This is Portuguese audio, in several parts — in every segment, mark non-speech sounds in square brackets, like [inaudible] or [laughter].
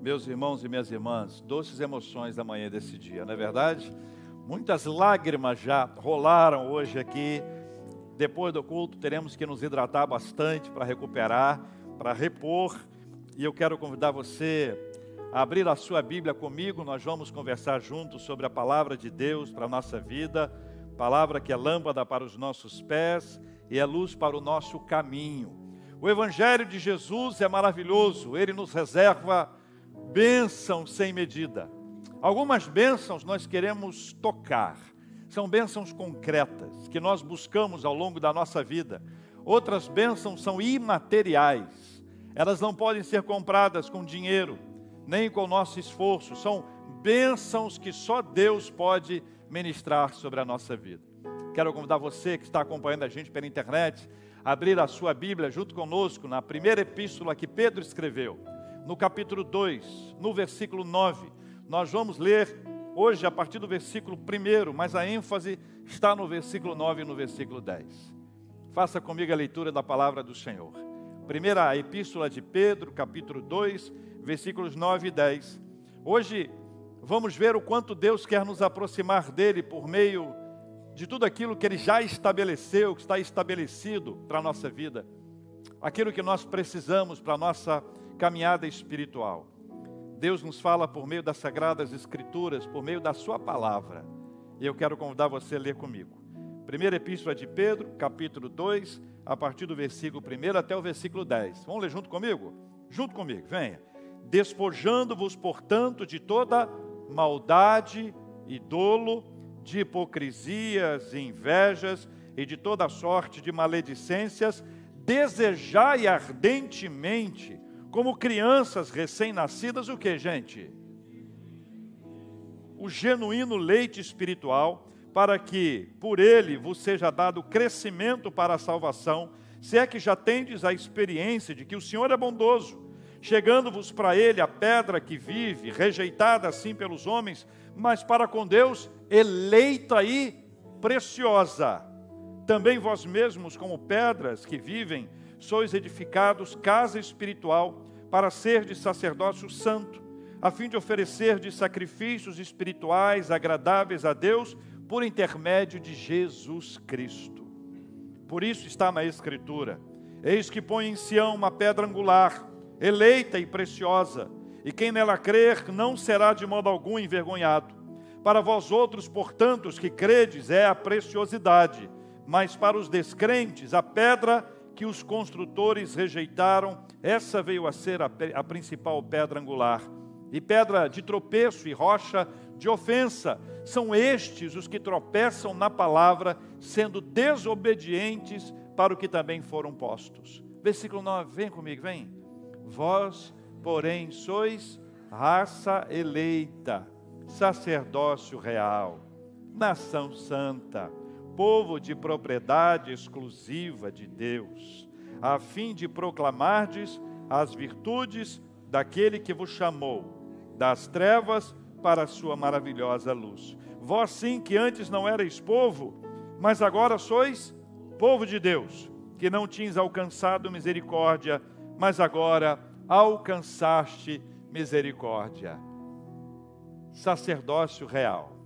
Meus irmãos e minhas irmãs, doces emoções da manhã desse dia, não é verdade? Muitas lágrimas já rolaram hoje aqui. Depois do culto, teremos que nos hidratar bastante para recuperar, para repor. E eu quero convidar você a abrir a sua Bíblia comigo. Nós vamos conversar juntos sobre a palavra de Deus para a nossa vida. Palavra que é lâmpada para os nossos pés e é luz para o nosso caminho. O Evangelho de Jesus é maravilhoso, ele nos reserva bênçãos sem medida. Algumas bênçãos nós queremos tocar, são bênçãos concretas que nós buscamos ao longo da nossa vida. Outras bênçãos são imateriais, elas não podem ser compradas com dinheiro, nem com nosso esforço, são bênçãos que só Deus pode ministrar sobre a nossa vida. Quero convidar você que está acompanhando a gente pela internet abrir a sua Bíblia junto conosco na primeira epístola que Pedro escreveu, no capítulo 2, no versículo 9. Nós vamos ler hoje a partir do versículo 1, mas a ênfase está no versículo 9 e no versículo 10. Faça comigo a leitura da palavra do Senhor. Primeira epístola de Pedro, capítulo 2, versículos 9 e 10. Hoje vamos ver o quanto Deus quer nos aproximar dele por meio de tudo aquilo que Ele já estabeleceu, que está estabelecido para a nossa vida, aquilo que nós precisamos para a nossa caminhada espiritual. Deus nos fala por meio das Sagradas Escrituras, por meio da Sua palavra. E eu quero convidar você a ler comigo. Primeira Epístola de Pedro, capítulo 2, a partir do versículo 1 até o versículo 10. Vamos ler junto comigo? Junto comigo, venha. Despojando-vos, portanto, de toda maldade e dolo, de hipocrisias e invejas e de toda sorte de maledicências, desejai ardentemente, como crianças recém-nascidas, o que, gente? O genuíno leite espiritual, para que por ele vos seja dado crescimento para a salvação, se é que já tendes a experiência de que o Senhor é bondoso, chegando-vos para ele a pedra que vive, rejeitada assim pelos homens, mas para com Deus eleita e preciosa. Também vós mesmos, como pedras que vivem, sois edificados casa espiritual para ser de sacerdócio santo, a fim de oferecer de sacrifícios espirituais agradáveis a Deus por intermédio de Jesus Cristo. Por isso está na Escritura: Eis que põe em Sião uma pedra angular, eleita e preciosa, e quem nela crer não será de modo algum envergonhado. Para vós outros, portanto, os que credes, é a preciosidade, mas para os descrentes, a pedra que os construtores rejeitaram, essa veio a ser a, a principal pedra angular. E pedra de tropeço e rocha de ofensa, são estes os que tropeçam na palavra, sendo desobedientes para o que também foram postos. Versículo 9, vem comigo, vem. Vós, porém, sois raça eleita sacerdócio real, nação santa, povo de propriedade exclusiva de Deus, a fim de proclamardes as virtudes daquele que vos chamou das trevas para a sua maravilhosa luz. Vós sim que antes não erais povo, mas agora sois povo de Deus, que não tinhas alcançado misericórdia, mas agora alcançaste misericórdia sacerdócio real.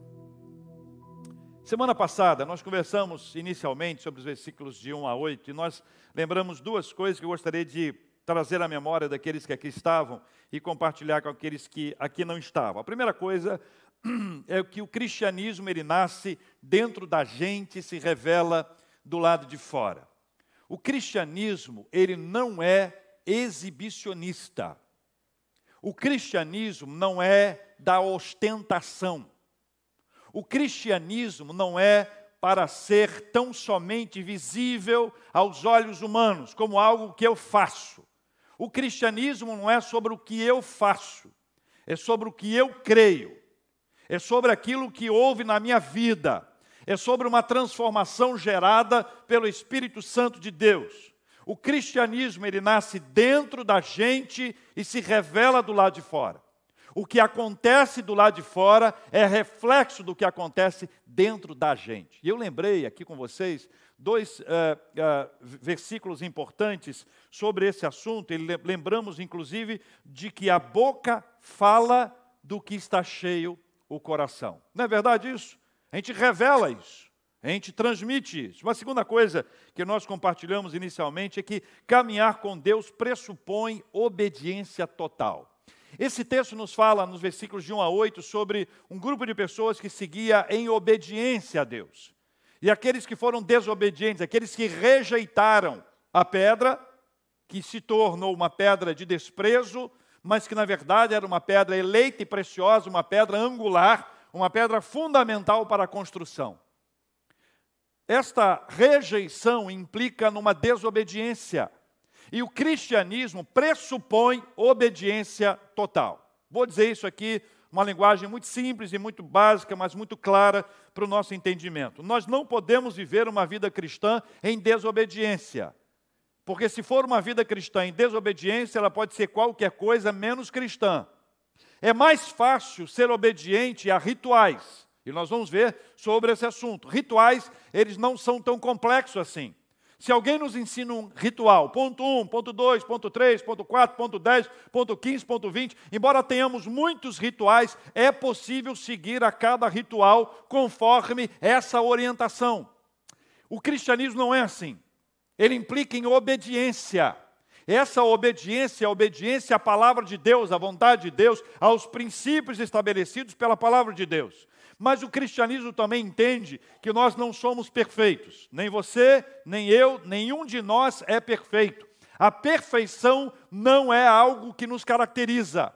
Semana passada nós conversamos inicialmente sobre os versículos de 1 a 8 e nós lembramos duas coisas que eu gostaria de trazer à memória daqueles que aqui estavam e compartilhar com aqueles que aqui não estavam. A primeira coisa [clears throat] é que o cristianismo ele nasce dentro da gente e se revela do lado de fora. O cristianismo ele não é exibicionista. O cristianismo não é da ostentação. O cristianismo não é para ser tão somente visível aos olhos humanos, como algo que eu faço. O cristianismo não é sobre o que eu faço, é sobre o que eu creio, é sobre aquilo que houve na minha vida, é sobre uma transformação gerada pelo Espírito Santo de Deus. O cristianismo ele nasce dentro da gente e se revela do lado de fora. O que acontece do lado de fora é reflexo do que acontece dentro da gente. E eu lembrei aqui com vocês dois uh, uh, versículos importantes sobre esse assunto. E lembramos, inclusive, de que a boca fala do que está cheio o coração. Não é verdade isso? A gente revela isso. A gente transmite isso. Uma segunda coisa que nós compartilhamos inicialmente é que caminhar com Deus pressupõe obediência total. Esse texto nos fala, nos versículos de 1 a 8, sobre um grupo de pessoas que seguia em obediência a Deus. E aqueles que foram desobedientes, aqueles que rejeitaram a pedra, que se tornou uma pedra de desprezo, mas que na verdade era uma pedra eleita e preciosa, uma pedra angular, uma pedra fundamental para a construção. Esta rejeição implica numa desobediência e o cristianismo pressupõe obediência total. Vou dizer isso aqui, uma linguagem muito simples e muito básica, mas muito clara para o nosso entendimento. Nós não podemos viver uma vida cristã em desobediência. Porque se for uma vida cristã em desobediência, ela pode ser qualquer coisa menos cristã. É mais fácil ser obediente a rituais. E nós vamos ver sobre esse assunto. Rituais, eles não são tão complexos assim. Se alguém nos ensina um ritual, ponto 1, ponto 2, ponto 3, ponto 4, ponto 10, ponto 15, ponto 20, embora tenhamos muitos rituais, é possível seguir a cada ritual conforme essa orientação. O cristianismo não é assim. Ele implica em obediência. Essa obediência, a obediência à palavra de Deus, à vontade de Deus, aos princípios estabelecidos pela palavra de Deus. Mas o cristianismo também entende que nós não somos perfeitos. Nem você, nem eu, nenhum de nós é perfeito. A perfeição não é algo que nos caracteriza.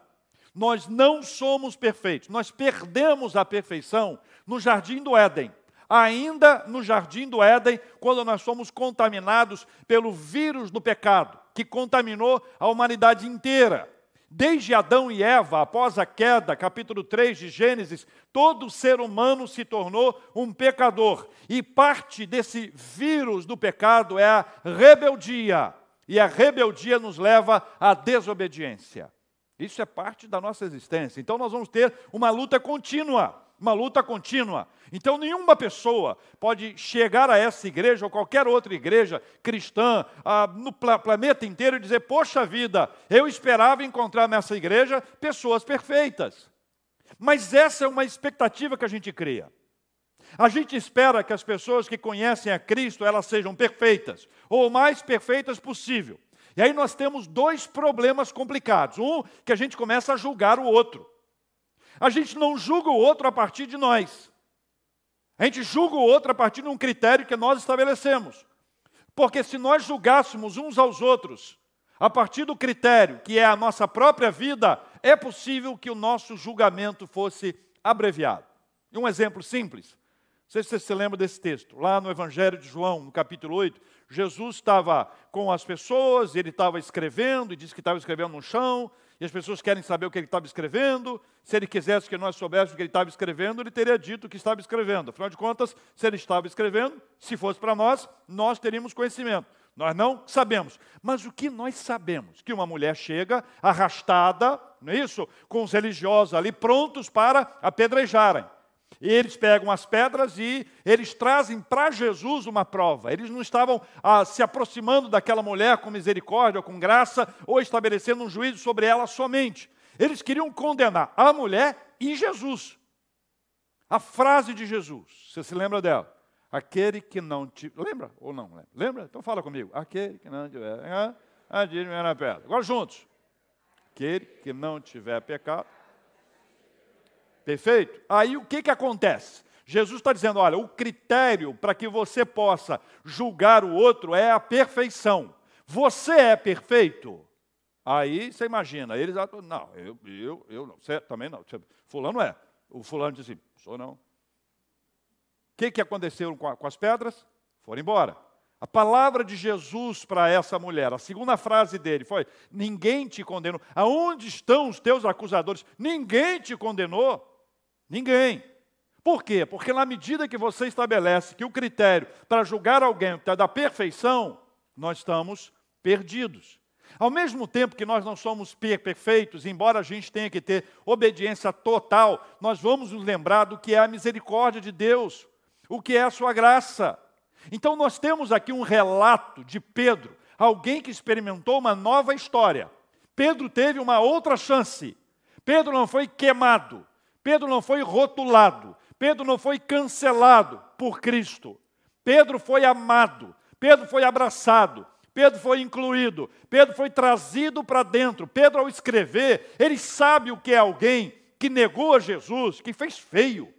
Nós não somos perfeitos. Nós perdemos a perfeição no jardim do Éden. Ainda no jardim do Éden, quando nós fomos contaminados pelo vírus do pecado, que contaminou a humanidade inteira. Desde Adão e Eva, após a queda, capítulo 3 de Gênesis, todo ser humano se tornou um pecador. E parte desse vírus do pecado é a rebeldia. E a rebeldia nos leva à desobediência. Isso é parte da nossa existência. Então nós vamos ter uma luta contínua uma luta contínua. Então, nenhuma pessoa pode chegar a essa igreja ou qualquer outra igreja cristã ah, no planeta inteiro e dizer: Poxa vida, eu esperava encontrar nessa igreja pessoas perfeitas. Mas essa é uma expectativa que a gente cria. A gente espera que as pessoas que conhecem a Cristo elas sejam perfeitas, ou o mais perfeitas possível. E aí nós temos dois problemas complicados. Um, que a gente começa a julgar o outro. A gente não julga o outro a partir de nós. A gente julga o outro a partir de um critério que nós estabelecemos. Porque se nós julgássemos uns aos outros a partir do critério que é a nossa própria vida, é possível que o nosso julgamento fosse abreviado. E um exemplo simples. Não sei se você se lembra desse texto. Lá no Evangelho de João, no capítulo 8, Jesus estava com as pessoas, ele estava escrevendo, e disse que estava escrevendo no chão, e as pessoas querem saber o que ele estava escrevendo. Se ele quisesse que nós soubéssemos o que ele estava escrevendo, ele teria dito o que estava escrevendo. Afinal de contas, se ele estava escrevendo, se fosse para nós, nós teríamos conhecimento. Nós não sabemos. Mas o que nós sabemos? Que uma mulher chega arrastada, não é isso? Com os religiosos ali prontos para apedrejarem. Eles pegam as pedras e eles trazem para Jesus uma prova. Eles não estavam ah, se aproximando daquela mulher com misericórdia, ou com graça, ou estabelecendo um juízo sobre ela somente. Eles queriam condenar a mulher e Jesus. A frase de Jesus, você se lembra dela? Aquele que não te. Lembra ou não? Lembra? lembra? Então fala comigo. Aquele que não tiver. Ah. Agora juntos. Aquele que não tiver pecado Perfeito? Aí o que, que acontece? Jesus está dizendo: olha, o critério para que você possa julgar o outro é a perfeição. Você é perfeito? Aí você imagina, eles não, eu, eu, eu não, você também não. Fulano é. O fulano disse, assim, sou não. O que, que aconteceu com, a, com as pedras? Foram embora. A palavra de Jesus para essa mulher, a segunda frase dele foi: Ninguém te condenou. Aonde estão os teus acusadores? Ninguém te condenou. Ninguém. Por quê? Porque na medida que você estabelece que o critério para julgar alguém está da perfeição, nós estamos perdidos. Ao mesmo tempo que nós não somos perfeitos, embora a gente tenha que ter obediência total, nós vamos nos lembrar do que é a misericórdia de Deus, o que é a sua graça. Então nós temos aqui um relato de Pedro, alguém que experimentou uma nova história. Pedro teve uma outra chance. Pedro não foi queimado, Pedro não foi rotulado, Pedro não foi cancelado por Cristo. Pedro foi amado, Pedro foi abraçado, Pedro foi incluído, Pedro foi trazido para dentro. Pedro, ao escrever, ele sabe o que é alguém que negou a Jesus, que fez feio,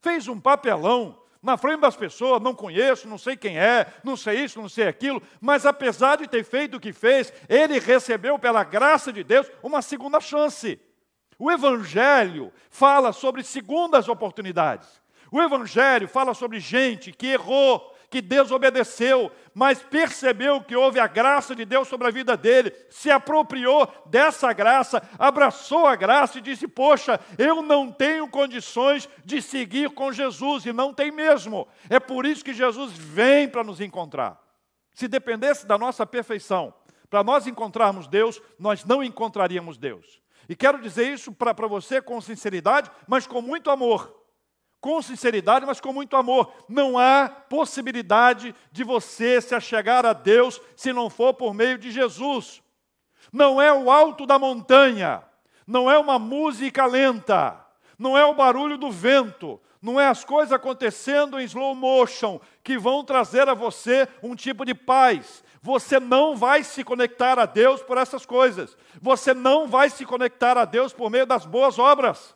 fez um papelão na frente das pessoas, não conheço, não sei quem é, não sei isso, não sei aquilo, mas apesar de ter feito o que fez, ele recebeu pela graça de Deus uma segunda chance. O Evangelho fala sobre segundas oportunidades. O Evangelho fala sobre gente que errou, que desobedeceu, mas percebeu que houve a graça de Deus sobre a vida dele, se apropriou dessa graça, abraçou a graça e disse: Poxa, eu não tenho condições de seguir com Jesus, e não tem mesmo. É por isso que Jesus vem para nos encontrar. Se dependesse da nossa perfeição, para nós encontrarmos Deus, nós não encontraríamos Deus. E quero dizer isso para você com sinceridade, mas com muito amor com sinceridade, mas com muito amor. Não há possibilidade de você se achegar a Deus se não for por meio de Jesus. Não é o alto da montanha, não é uma música lenta, não é o barulho do vento, não é as coisas acontecendo em slow motion que vão trazer a você um tipo de paz. Você não vai se conectar a Deus por essas coisas. Você não vai se conectar a Deus por meio das boas obras,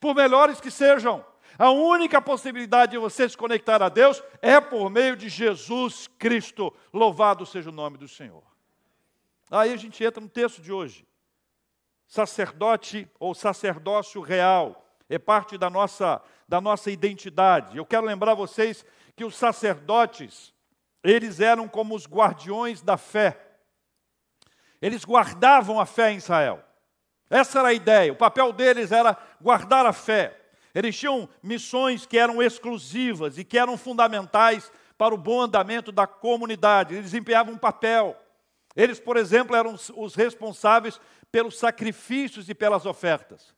por melhores que sejam. A única possibilidade de você se conectar a Deus é por meio de Jesus Cristo. Louvado seja o nome do Senhor. Aí a gente entra no texto de hoje. Sacerdote ou sacerdócio real é parte da nossa, da nossa identidade. Eu quero lembrar vocês que os sacerdotes, eles eram como os guardiões da fé. Eles guardavam a fé em Israel. Essa era a ideia. O papel deles era guardar a fé. Eles tinham missões que eram exclusivas e que eram fundamentais para o bom andamento da comunidade. Eles desempenhavam um papel. Eles, por exemplo, eram os responsáveis pelos sacrifícios e pelas ofertas.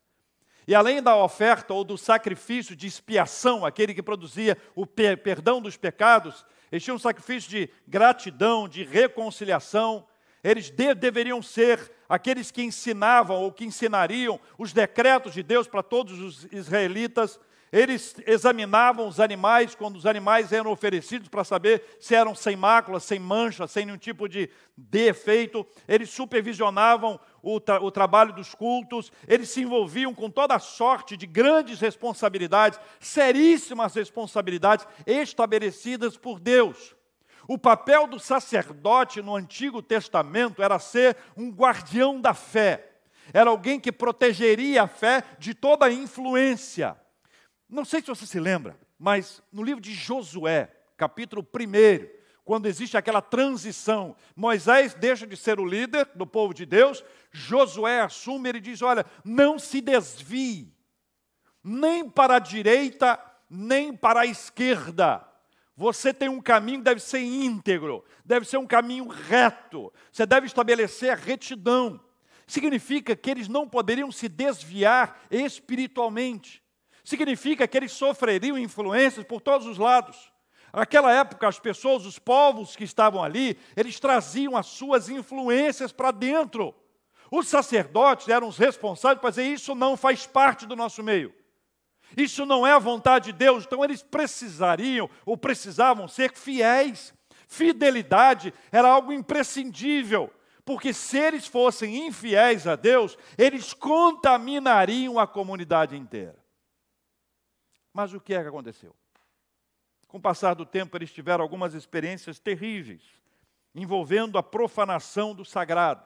E além da oferta ou do sacrifício de expiação, aquele que produzia o perdão dos pecados, eles tinham um sacrifício de gratidão, de reconciliação. Eles de deveriam ser aqueles que ensinavam ou que ensinariam os decretos de Deus para todos os israelitas, eles examinavam os animais quando os animais eram oferecidos para saber se eram sem mácula, sem mancha, sem nenhum tipo de defeito. Eles supervisionavam o, tra o trabalho dos cultos, eles se envolviam com toda sorte de grandes responsabilidades, seríssimas responsabilidades estabelecidas por Deus. O papel do sacerdote no Antigo Testamento era ser um guardião da fé. Era alguém que protegeria a fé de toda influência. Não sei se você se lembra, mas no livro de Josué, capítulo 1, quando existe aquela transição, Moisés deixa de ser o líder do povo de Deus, Josué assume, ele diz: Olha, não se desvie, nem para a direita, nem para a esquerda você tem um caminho que deve ser íntegro, deve ser um caminho reto. Você deve estabelecer a retidão. Significa que eles não poderiam se desviar espiritualmente. Significa que eles sofreriam influências por todos os lados. Naquela época, as pessoas, os povos que estavam ali, eles traziam as suas influências para dentro. Os sacerdotes eram os responsáveis para dizer: isso não faz parte do nosso meio. Isso não é a vontade de Deus, então eles precisariam ou precisavam ser fiéis. Fidelidade era algo imprescindível, porque se eles fossem infiéis a Deus, eles contaminariam a comunidade inteira. Mas o que é que aconteceu? Com o passar do tempo, eles tiveram algumas experiências terríveis, envolvendo a profanação do sagrado.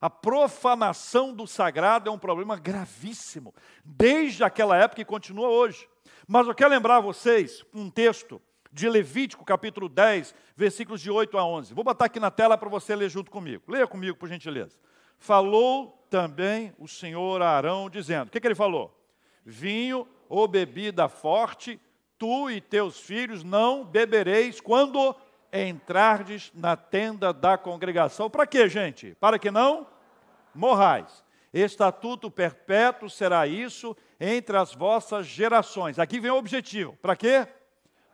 A profanação do sagrado é um problema gravíssimo, desde aquela época e continua hoje. Mas eu quero lembrar a vocês um texto de Levítico, capítulo 10, versículos de 8 a 11. Vou botar aqui na tela para você ler junto comigo. Leia comigo, por gentileza. Falou também o Senhor a Arão, dizendo: O que, que ele falou? Vinho ou bebida forte, tu e teus filhos não bebereis quando entrardes na tenda da congregação. Para quê, gente? Para que não morrais. Estatuto perpétuo será isso entre as vossas gerações. Aqui vem o objetivo. Para quê?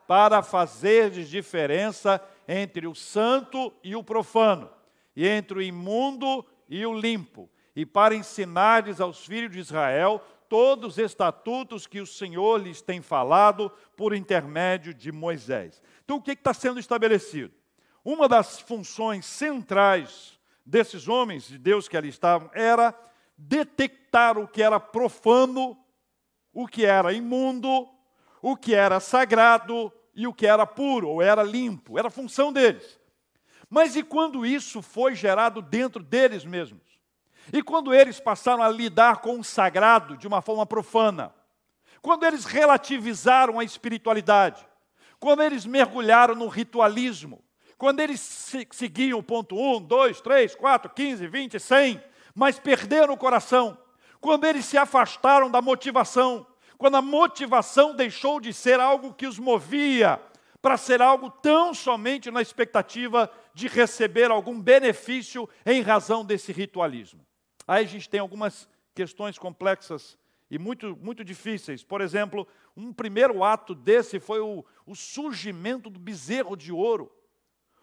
Para fazer diferença entre o santo e o profano, e entre o imundo e o limpo, e para ensinardes aos filhos de Israel todos os estatutos que o Senhor lhes tem falado por intermédio de Moisés. Então, o que está sendo estabelecido? Uma das funções centrais desses homens de Deus que ali estavam era detectar o que era profano, o que era imundo, o que era sagrado e o que era puro ou era limpo. Era função deles. Mas e quando isso foi gerado dentro deles mesmos? E quando eles passaram a lidar com o sagrado de uma forma profana, quando eles relativizaram a espiritualidade, quando eles mergulharam no ritualismo, quando eles seguiam o ponto 1, 2, 3, 4, 15, 20, 100, mas perderam o coração, quando eles se afastaram da motivação, quando a motivação deixou de ser algo que os movia para ser algo tão somente na expectativa de receber algum benefício em razão desse ritualismo. Aí a gente tem algumas questões complexas e muito, muito difíceis. Por exemplo, um primeiro ato desse foi o, o surgimento do bezerro de ouro.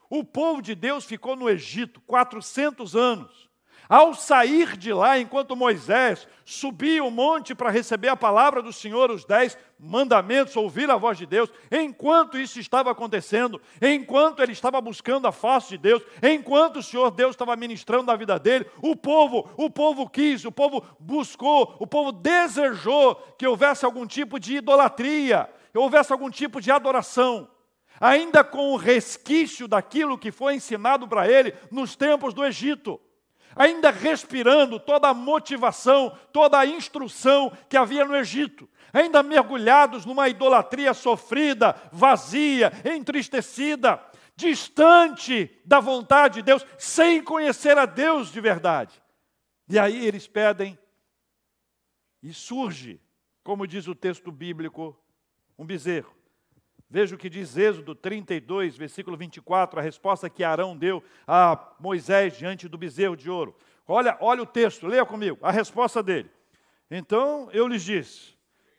O povo de Deus ficou no Egito 400 anos. Ao sair de lá, enquanto Moisés subia o monte para receber a palavra do Senhor, os dez mandamentos, ouvir a voz de Deus, enquanto isso estava acontecendo, enquanto ele estava buscando a face de Deus, enquanto o Senhor Deus estava ministrando na vida dele, o povo, o povo quis, o povo buscou, o povo desejou que houvesse algum tipo de idolatria, que houvesse algum tipo de adoração. Ainda com o resquício daquilo que foi ensinado para ele nos tempos do Egito ainda respirando toda a motivação, toda a instrução que havia no Egito, ainda mergulhados numa idolatria sofrida, vazia, entristecida, distante da vontade de Deus, sem conhecer a Deus de verdade. E aí eles pedem, e surge, como diz o texto bíblico, um bezerro. Veja o que diz Êxodo 32, versículo 24, a resposta que Arão deu a Moisés diante do bezerro de ouro. Olha, olha o texto, leia comigo, a resposta dele. Então eu lhes disse: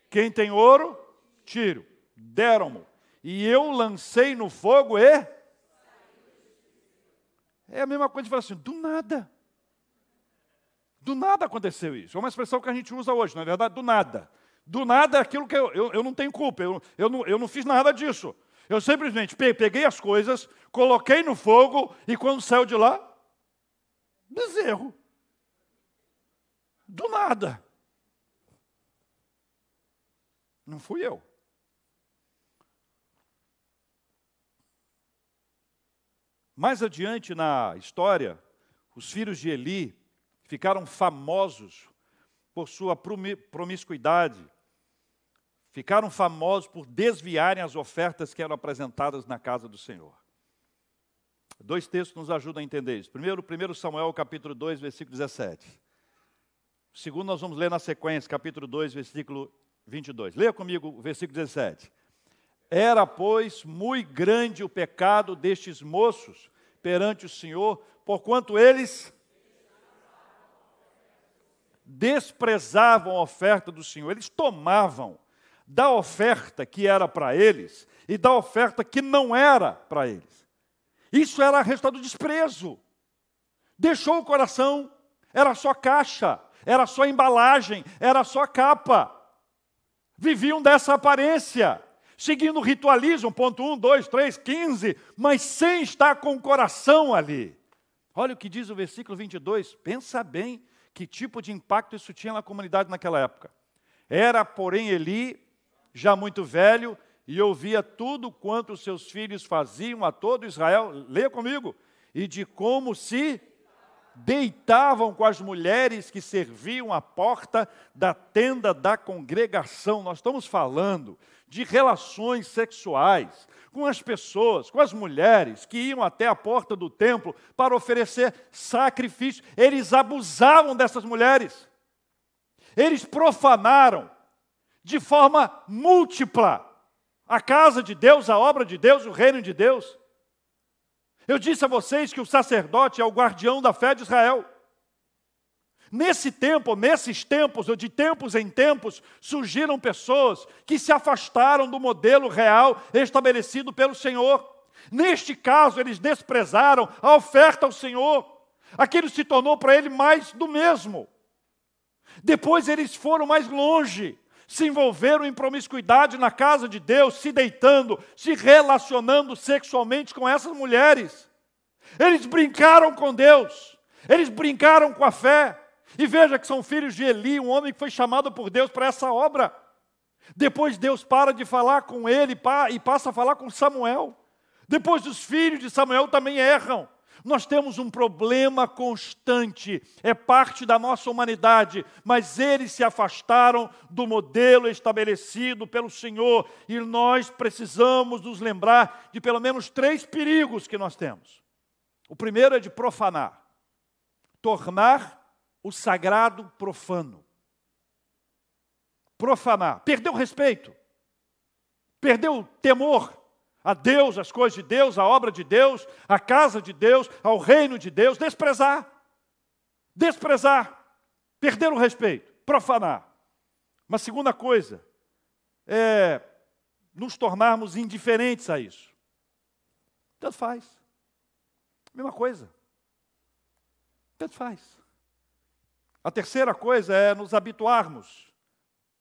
Quem tem ouro, tiro. Deram-mo. E eu lancei no fogo e. É a mesma coisa de falar assim, do nada. Do nada aconteceu isso. É uma expressão que a gente usa hoje, não é verdade? Do nada. Do nada é aquilo que eu, eu, eu não tenho culpa, eu, eu, não, eu não fiz nada disso. Eu simplesmente peguei as coisas, coloquei no fogo e quando saiu de lá, bezerro. Do nada. Não fui eu. Mais adiante na história, os filhos de Eli ficaram famosos por sua promiscuidade, ficaram famosos por desviarem as ofertas que eram apresentadas na casa do Senhor. Dois textos nos ajudam a entender isso. Primeiro, 1 Samuel, capítulo 2, versículo 17. O segundo, nós vamos ler na sequência, capítulo 2, versículo 22. Leia comigo o versículo 17. Era, pois, muito grande o pecado destes moços perante o Senhor, porquanto eles desprezavam a oferta do Senhor, eles tomavam da oferta que era para eles e da oferta que não era para eles. Isso era resultado do desprezo. Deixou o coração, era só caixa, era só embalagem, era só capa. Viviam dessa aparência, seguindo o ritualismo, ponto 1, 2, 3, 15, mas sem estar com o coração ali. Olha o que diz o versículo 22, pensa bem que tipo de impacto isso tinha na comunidade naquela época. Era, porém, Eli já muito velho, e ouvia tudo quanto os seus filhos faziam a todo Israel, leia comigo, e de como se deitavam com as mulheres que serviam à porta da tenda da congregação. Nós estamos falando de relações sexuais com as pessoas, com as mulheres que iam até a porta do templo para oferecer sacrifício. Eles abusavam dessas mulheres. Eles profanaram de forma múltipla a casa de Deus, a obra de Deus, o reino de Deus. Eu disse a vocês que o sacerdote é o guardião da fé de Israel. Nesse tempo, nesses tempos, ou de tempos em tempos, surgiram pessoas que se afastaram do modelo real estabelecido pelo Senhor. Neste caso, eles desprezaram a oferta ao Senhor. Aquilo se tornou para ele mais do mesmo. Depois eles foram mais longe, se envolveram em promiscuidade na casa de Deus, se deitando, se relacionando sexualmente com essas mulheres. Eles brincaram com Deus, eles brincaram com a fé. E veja que são filhos de Eli, um homem que foi chamado por Deus para essa obra. Depois Deus para de falar com ele e passa a falar com Samuel. Depois os filhos de Samuel também erram. Nós temos um problema constante, é parte da nossa humanidade, mas eles se afastaram do modelo estabelecido pelo Senhor e nós precisamos nos lembrar de pelo menos três perigos que nós temos. O primeiro é de profanar, tornar o sagrado profano. Profanar, perdeu o respeito, perdeu o temor a Deus, as coisas de Deus, a obra de Deus, a casa de Deus, ao reino de Deus, desprezar. Desprezar, perder o respeito, profanar. Uma segunda coisa é nos tornarmos indiferentes a isso. Tanto faz. Mesma coisa. Tanto faz. A terceira coisa é nos habituarmos.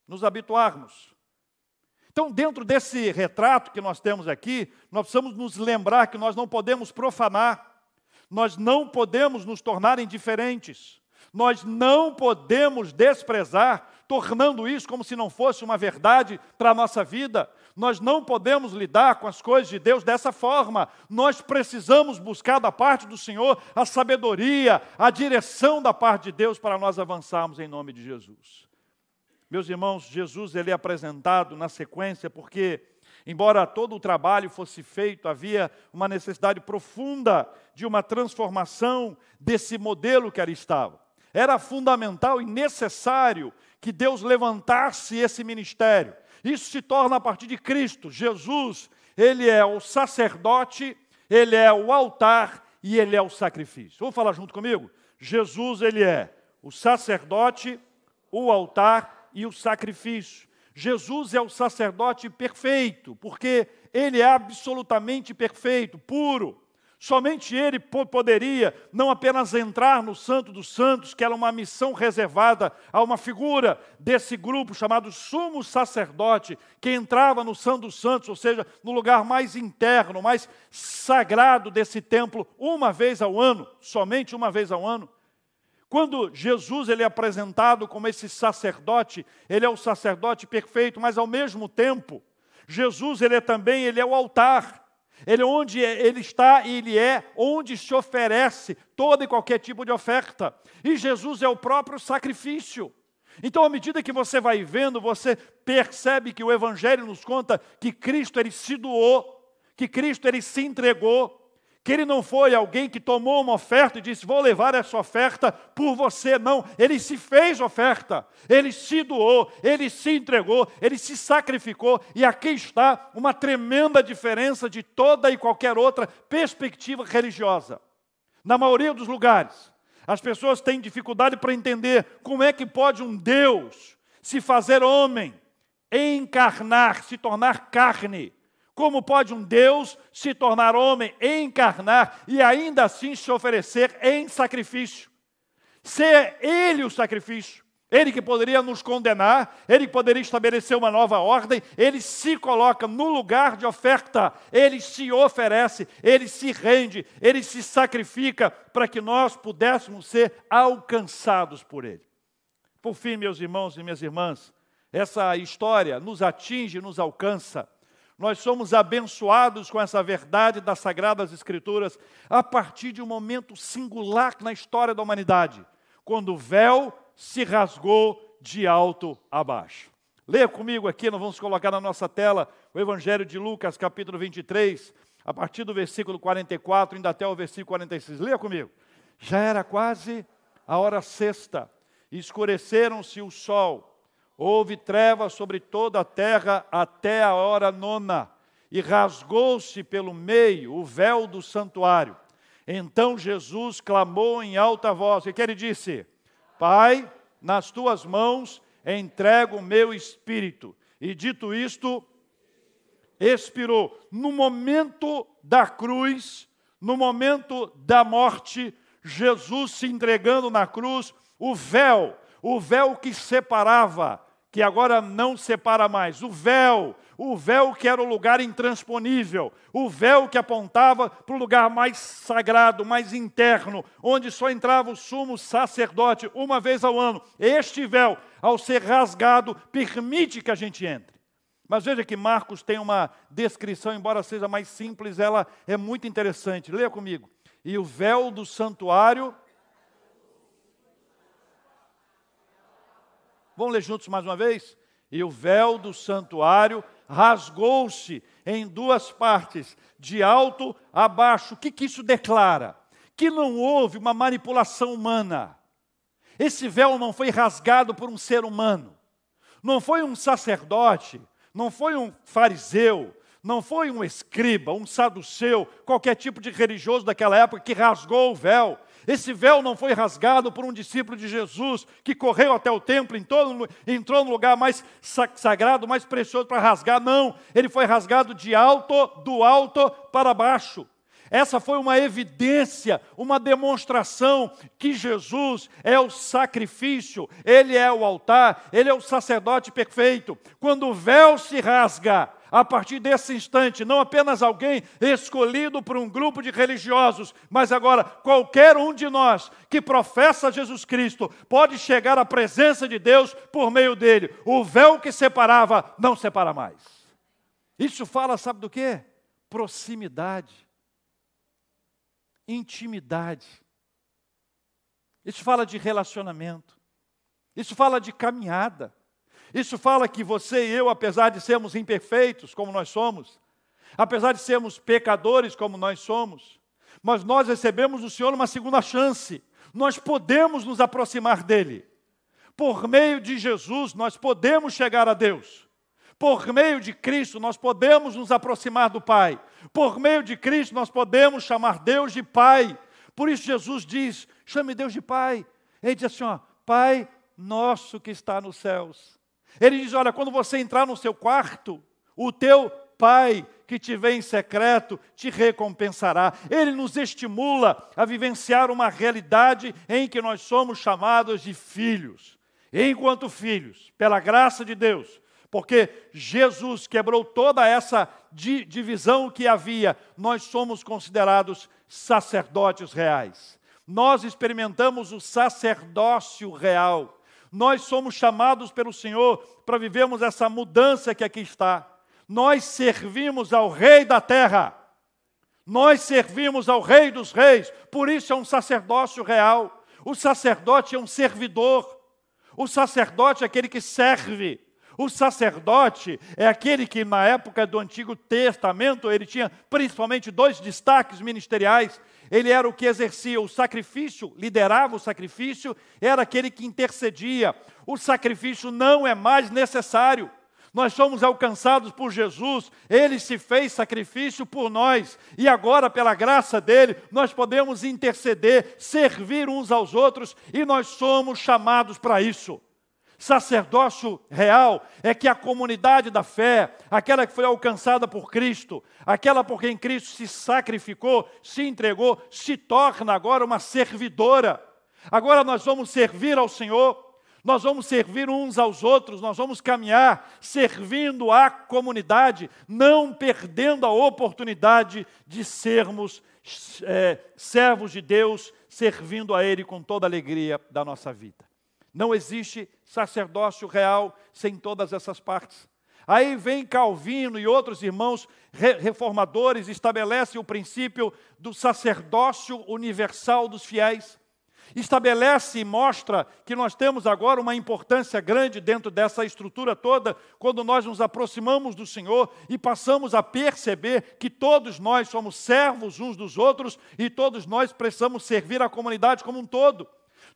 Nos habituarmos. Então, dentro desse retrato que nós temos aqui, nós precisamos nos lembrar que nós não podemos profanar, nós não podemos nos tornar indiferentes, nós não podemos desprezar, tornando isso como se não fosse uma verdade para a nossa vida. Nós não podemos lidar com as coisas de Deus dessa forma. Nós precisamos buscar da parte do Senhor a sabedoria, a direção da parte de Deus para nós avançarmos em nome de Jesus. Meus irmãos, Jesus ele é apresentado na sequência porque, embora todo o trabalho fosse feito, havia uma necessidade profunda de uma transformação desse modelo que ali estava. Era fundamental e necessário que Deus levantasse esse ministério. Isso se torna a partir de Cristo. Jesus, ele é o sacerdote, ele é o altar e ele é o sacrifício. Vamos falar junto comigo? Jesus, ele é o sacerdote, o altar e o sacrifício. Jesus é o sacerdote perfeito, porque ele é absolutamente perfeito, puro. Somente ele poderia não apenas entrar no Santo dos Santos, que era uma missão reservada a uma figura desse grupo chamado Sumo Sacerdote, que entrava no Santo dos Santos, ou seja, no lugar mais interno, mais sagrado desse templo, uma vez ao ano, somente uma vez ao ano. Quando Jesus ele é apresentado como esse sacerdote, ele é o sacerdote perfeito, mas ao mesmo tempo, Jesus ele é também ele é o altar. Ele é onde ele está e ele é onde se oferece toda e qualquer tipo de oferta. E Jesus é o próprio sacrifício. Então, à medida que você vai vendo, você percebe que o evangelho nos conta que Cristo ele se doou, que Cristo ele se entregou, que ele não foi alguém que tomou uma oferta e disse: Vou levar essa oferta por você. Não, ele se fez oferta, ele se doou, ele se entregou, ele se sacrificou. E aqui está uma tremenda diferença de toda e qualquer outra perspectiva religiosa. Na maioria dos lugares, as pessoas têm dificuldade para entender como é que pode um Deus se fazer homem, encarnar, se tornar carne como pode um Deus se tornar homem, encarnar e ainda assim se oferecer em sacrifício? Ser Ele o sacrifício. Ele que poderia nos condenar, ele que poderia estabelecer uma nova ordem, ele se coloca no lugar de oferta, ele se oferece, ele se rende, ele se sacrifica para que nós pudéssemos ser alcançados por ele. Por fim, meus irmãos e minhas irmãs, essa história nos atinge, nos alcança nós somos abençoados com essa verdade das Sagradas Escrituras a partir de um momento singular na história da humanidade, quando o véu se rasgou de alto a baixo. Leia comigo aqui, nós vamos colocar na nossa tela o Evangelho de Lucas, capítulo 23, a partir do versículo 44, ainda até o versículo 46. Leia comigo. Já era quase a hora sexta, escureceram-se o sol Houve trevas sobre toda a terra até a hora nona. e rasgou-se pelo meio o véu do santuário. Então Jesus clamou em alta voz, e que ele disse: Pai, nas tuas mãos entrego o meu espírito. E dito isto, expirou. No momento da cruz, no momento da morte, Jesus se entregando na cruz, o véu, o véu que separava, que agora não separa mais, o véu, o véu que era o lugar intransponível, o véu que apontava para o lugar mais sagrado, mais interno, onde só entrava o sumo sacerdote uma vez ao ano. Este véu, ao ser rasgado, permite que a gente entre. Mas veja que Marcos tem uma descrição, embora seja mais simples, ela é muito interessante. Leia comigo. E o véu do santuário. Vamos ler juntos mais uma vez? E o véu do santuário rasgou-se em duas partes, de alto a baixo. O que, que isso declara? Que não houve uma manipulação humana. Esse véu não foi rasgado por um ser humano. Não foi um sacerdote, não foi um fariseu, não foi um escriba, um saduceu, qualquer tipo de religioso daquela época que rasgou o véu. Esse véu não foi rasgado por um discípulo de Jesus que correu até o templo, entrou, entrou no lugar mais sagrado, mais precioso para rasgar. Não, ele foi rasgado de alto, do alto para baixo. Essa foi uma evidência, uma demonstração que Jesus é o sacrifício, ele é o altar, ele é o sacerdote perfeito. Quando o véu se rasga, a partir desse instante, não apenas alguém escolhido por um grupo de religiosos, mas agora qualquer um de nós que professa Jesus Cristo pode chegar à presença de Deus por meio dele. O véu que separava não separa mais. Isso fala, sabe do que? Proximidade, intimidade. Isso fala de relacionamento. Isso fala de caminhada. Isso fala que você e eu, apesar de sermos imperfeitos, como nós somos, apesar de sermos pecadores, como nós somos, mas nós recebemos do Senhor uma segunda chance. Nós podemos nos aproximar dEle. Por meio de Jesus, nós podemos chegar a Deus. Por meio de Cristo, nós podemos nos aproximar do Pai. Por meio de Cristo, nós podemos chamar Deus de Pai. Por isso, Jesus diz: chame Deus de Pai. Ele diz assim: ó, Pai nosso que está nos céus ele diz: Olha, quando você entrar no seu quarto, o teu pai que te vê em secreto te recompensará. Ele nos estimula a vivenciar uma realidade em que nós somos chamados de filhos. Enquanto filhos, pela graça de Deus, porque Jesus quebrou toda essa divisão que havia, nós somos considerados sacerdotes reais. Nós experimentamos o sacerdócio real. Nós somos chamados pelo Senhor para vivermos essa mudança que aqui está. Nós servimos ao Rei da terra. Nós servimos ao Rei dos Reis. Por isso é um sacerdócio real. O sacerdote é um servidor. O sacerdote é aquele que serve. O sacerdote é aquele que, na época do Antigo Testamento, ele tinha principalmente dois destaques ministeriais. Ele era o que exercia o sacrifício, liderava o sacrifício, era aquele que intercedia. O sacrifício não é mais necessário. Nós somos alcançados por Jesus, ele se fez sacrifício por nós, e agora, pela graça dele, nós podemos interceder, servir uns aos outros, e nós somos chamados para isso. Sacerdócio real é que a comunidade da fé, aquela que foi alcançada por Cristo, aquela por quem Cristo se sacrificou, se entregou, se torna agora uma servidora. Agora nós vamos servir ao Senhor, nós vamos servir uns aos outros, nós vamos caminhar servindo a comunidade, não perdendo a oportunidade de sermos é, servos de Deus, servindo a Ele com toda a alegria da nossa vida. Não existe sacerdócio real sem todas essas partes. Aí vem Calvino e outros irmãos reformadores estabelecem o princípio do sacerdócio universal dos fiéis. Estabelece e mostra que nós temos agora uma importância grande dentro dessa estrutura toda, quando nós nos aproximamos do Senhor e passamos a perceber que todos nós somos servos uns dos outros e todos nós precisamos servir a comunidade como um todo.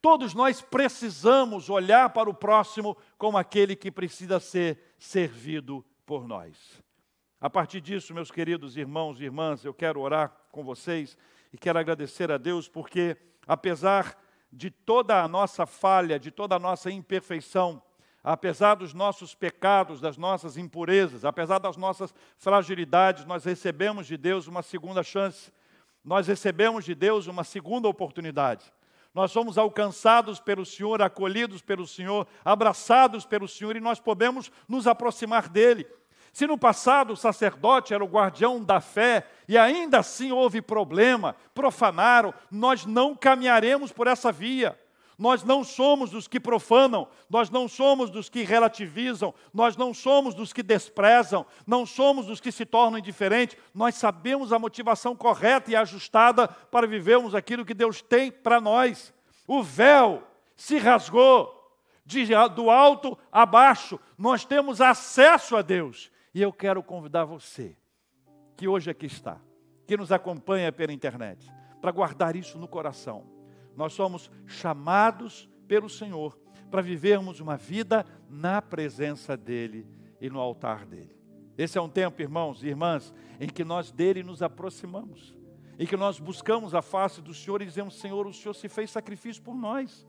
Todos nós precisamos olhar para o próximo como aquele que precisa ser servido por nós. A partir disso, meus queridos irmãos e irmãs, eu quero orar com vocês e quero agradecer a Deus porque, apesar de toda a nossa falha, de toda a nossa imperfeição, apesar dos nossos pecados, das nossas impurezas, apesar das nossas fragilidades, nós recebemos de Deus uma segunda chance, nós recebemos de Deus uma segunda oportunidade. Nós somos alcançados pelo Senhor, acolhidos pelo Senhor, abraçados pelo Senhor e nós podemos nos aproximar dEle. Se no passado o sacerdote era o guardião da fé e ainda assim houve problema, profanaram, nós não caminharemos por essa via. Nós não somos dos que profanam, nós não somos dos que relativizam, nós não somos dos que desprezam, não somos dos que se tornam indiferentes. Nós sabemos a motivação correta e ajustada para vivermos aquilo que Deus tem para nós. O véu se rasgou, de, do alto a baixo, nós temos acesso a Deus. E eu quero convidar você, que hoje aqui está, que nos acompanha pela internet, para guardar isso no coração nós somos chamados pelo Senhor para vivermos uma vida na presença dEle e no altar dEle. Esse é um tempo, irmãos e irmãs, em que nós dele nos aproximamos, em que nós buscamos a face do Senhor e dizemos: Senhor, o Senhor se fez sacrifício por nós.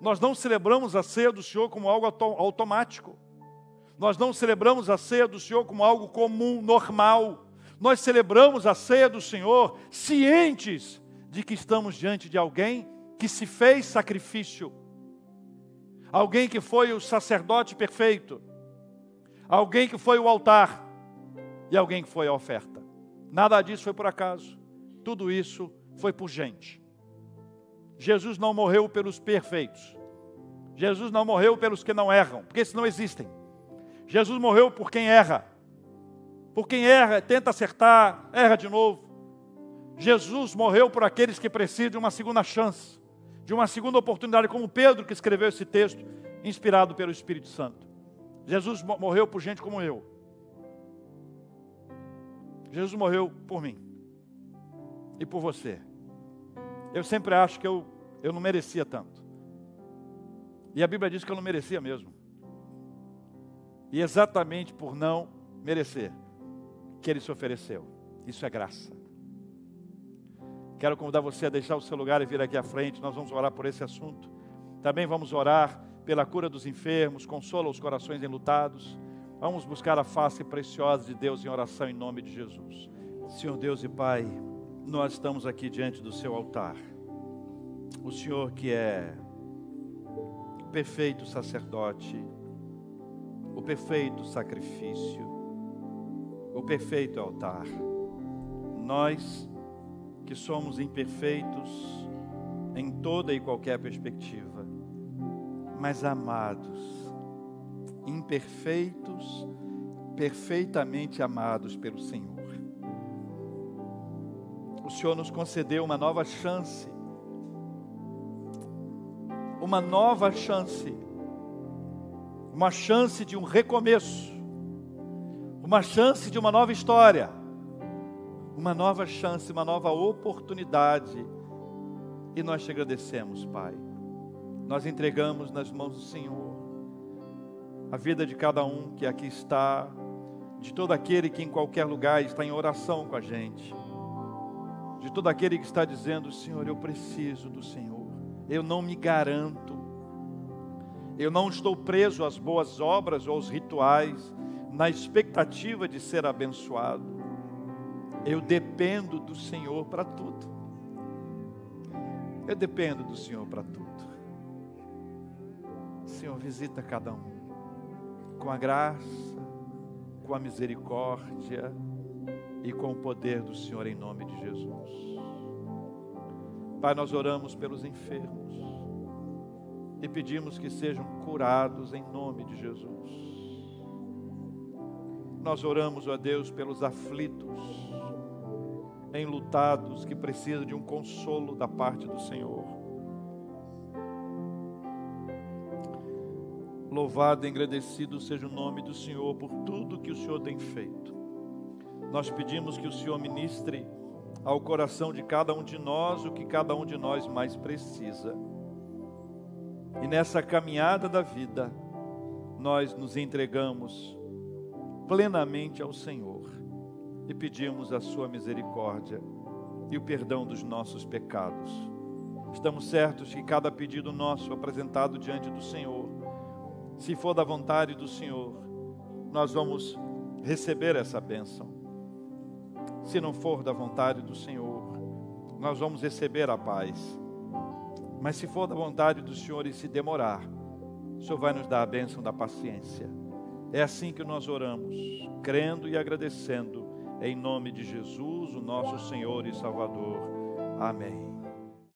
Nós não celebramos a ceia do Senhor como algo automático. Nós não celebramos a ceia do Senhor como algo comum, normal. Nós celebramos a ceia do Senhor cientes de que estamos diante de alguém que se fez sacrifício, alguém que foi o sacerdote perfeito, alguém que foi o altar e alguém que foi a oferta. Nada disso foi por acaso, tudo isso foi por gente. Jesus não morreu pelos perfeitos, Jesus não morreu pelos que não erram, porque esses não existem. Jesus morreu por quem erra, por quem erra, tenta acertar, erra de novo. Jesus morreu por aqueles que precisam de uma segunda chance de uma segunda oportunidade, como Pedro que escreveu esse texto, inspirado pelo Espírito Santo. Jesus morreu por gente como eu. Jesus morreu por mim e por você. Eu sempre acho que eu, eu não merecia tanto. E a Bíblia diz que eu não merecia mesmo. E exatamente por não merecer, que ele se ofereceu. Isso é graça. Quero convidar você a deixar o seu lugar e vir aqui à frente. Nós vamos orar por esse assunto. Também vamos orar pela cura dos enfermos, consola os corações enlutados. Vamos buscar a face preciosa de Deus em oração em nome de Jesus. Senhor Deus e Pai, nós estamos aqui diante do seu altar. O Senhor que é o perfeito sacerdote, o perfeito sacrifício, o perfeito altar. Nós que somos imperfeitos em toda e qualquer perspectiva, mas amados, imperfeitos, perfeitamente amados pelo Senhor. O Senhor nos concedeu uma nova chance, uma nova chance, uma chance de um recomeço, uma chance de uma nova história uma nova chance, uma nova oportunidade. E nós te agradecemos, Pai. Nós entregamos nas mãos do Senhor a vida de cada um que aqui está, de todo aquele que em qualquer lugar está em oração com a gente, de todo aquele que está dizendo: Senhor, eu preciso do Senhor, eu não me garanto, eu não estou preso às boas obras ou aos rituais, na expectativa de ser abençoado. Eu dependo do Senhor para tudo. Eu dependo do Senhor para tudo. Senhor, visita cada um com a graça, com a misericórdia e com o poder do Senhor em nome de Jesus. Pai, nós oramos pelos enfermos e pedimos que sejam curados em nome de Jesus. Nós oramos, ó Deus, pelos aflitos enlutados que precisam de um consolo da parte do Senhor. Louvado e agradecido seja o nome do Senhor por tudo que o Senhor tem feito. Nós pedimos que o Senhor ministre ao coração de cada um de nós o que cada um de nós mais precisa. E nessa caminhada da vida, nós nos entregamos plenamente ao Senhor e pedimos a Sua misericórdia e o perdão dos nossos pecados. Estamos certos que cada pedido nosso apresentado diante do Senhor, se for da vontade do Senhor, nós vamos receber essa bênção. Se não for da vontade do Senhor, nós vamos receber a paz. Mas se for da vontade do Senhor e se demorar, o Senhor vai nos dar a bênção da paciência. É assim que nós oramos, crendo e agradecendo, em nome de Jesus, o nosso Senhor e Salvador. Amém.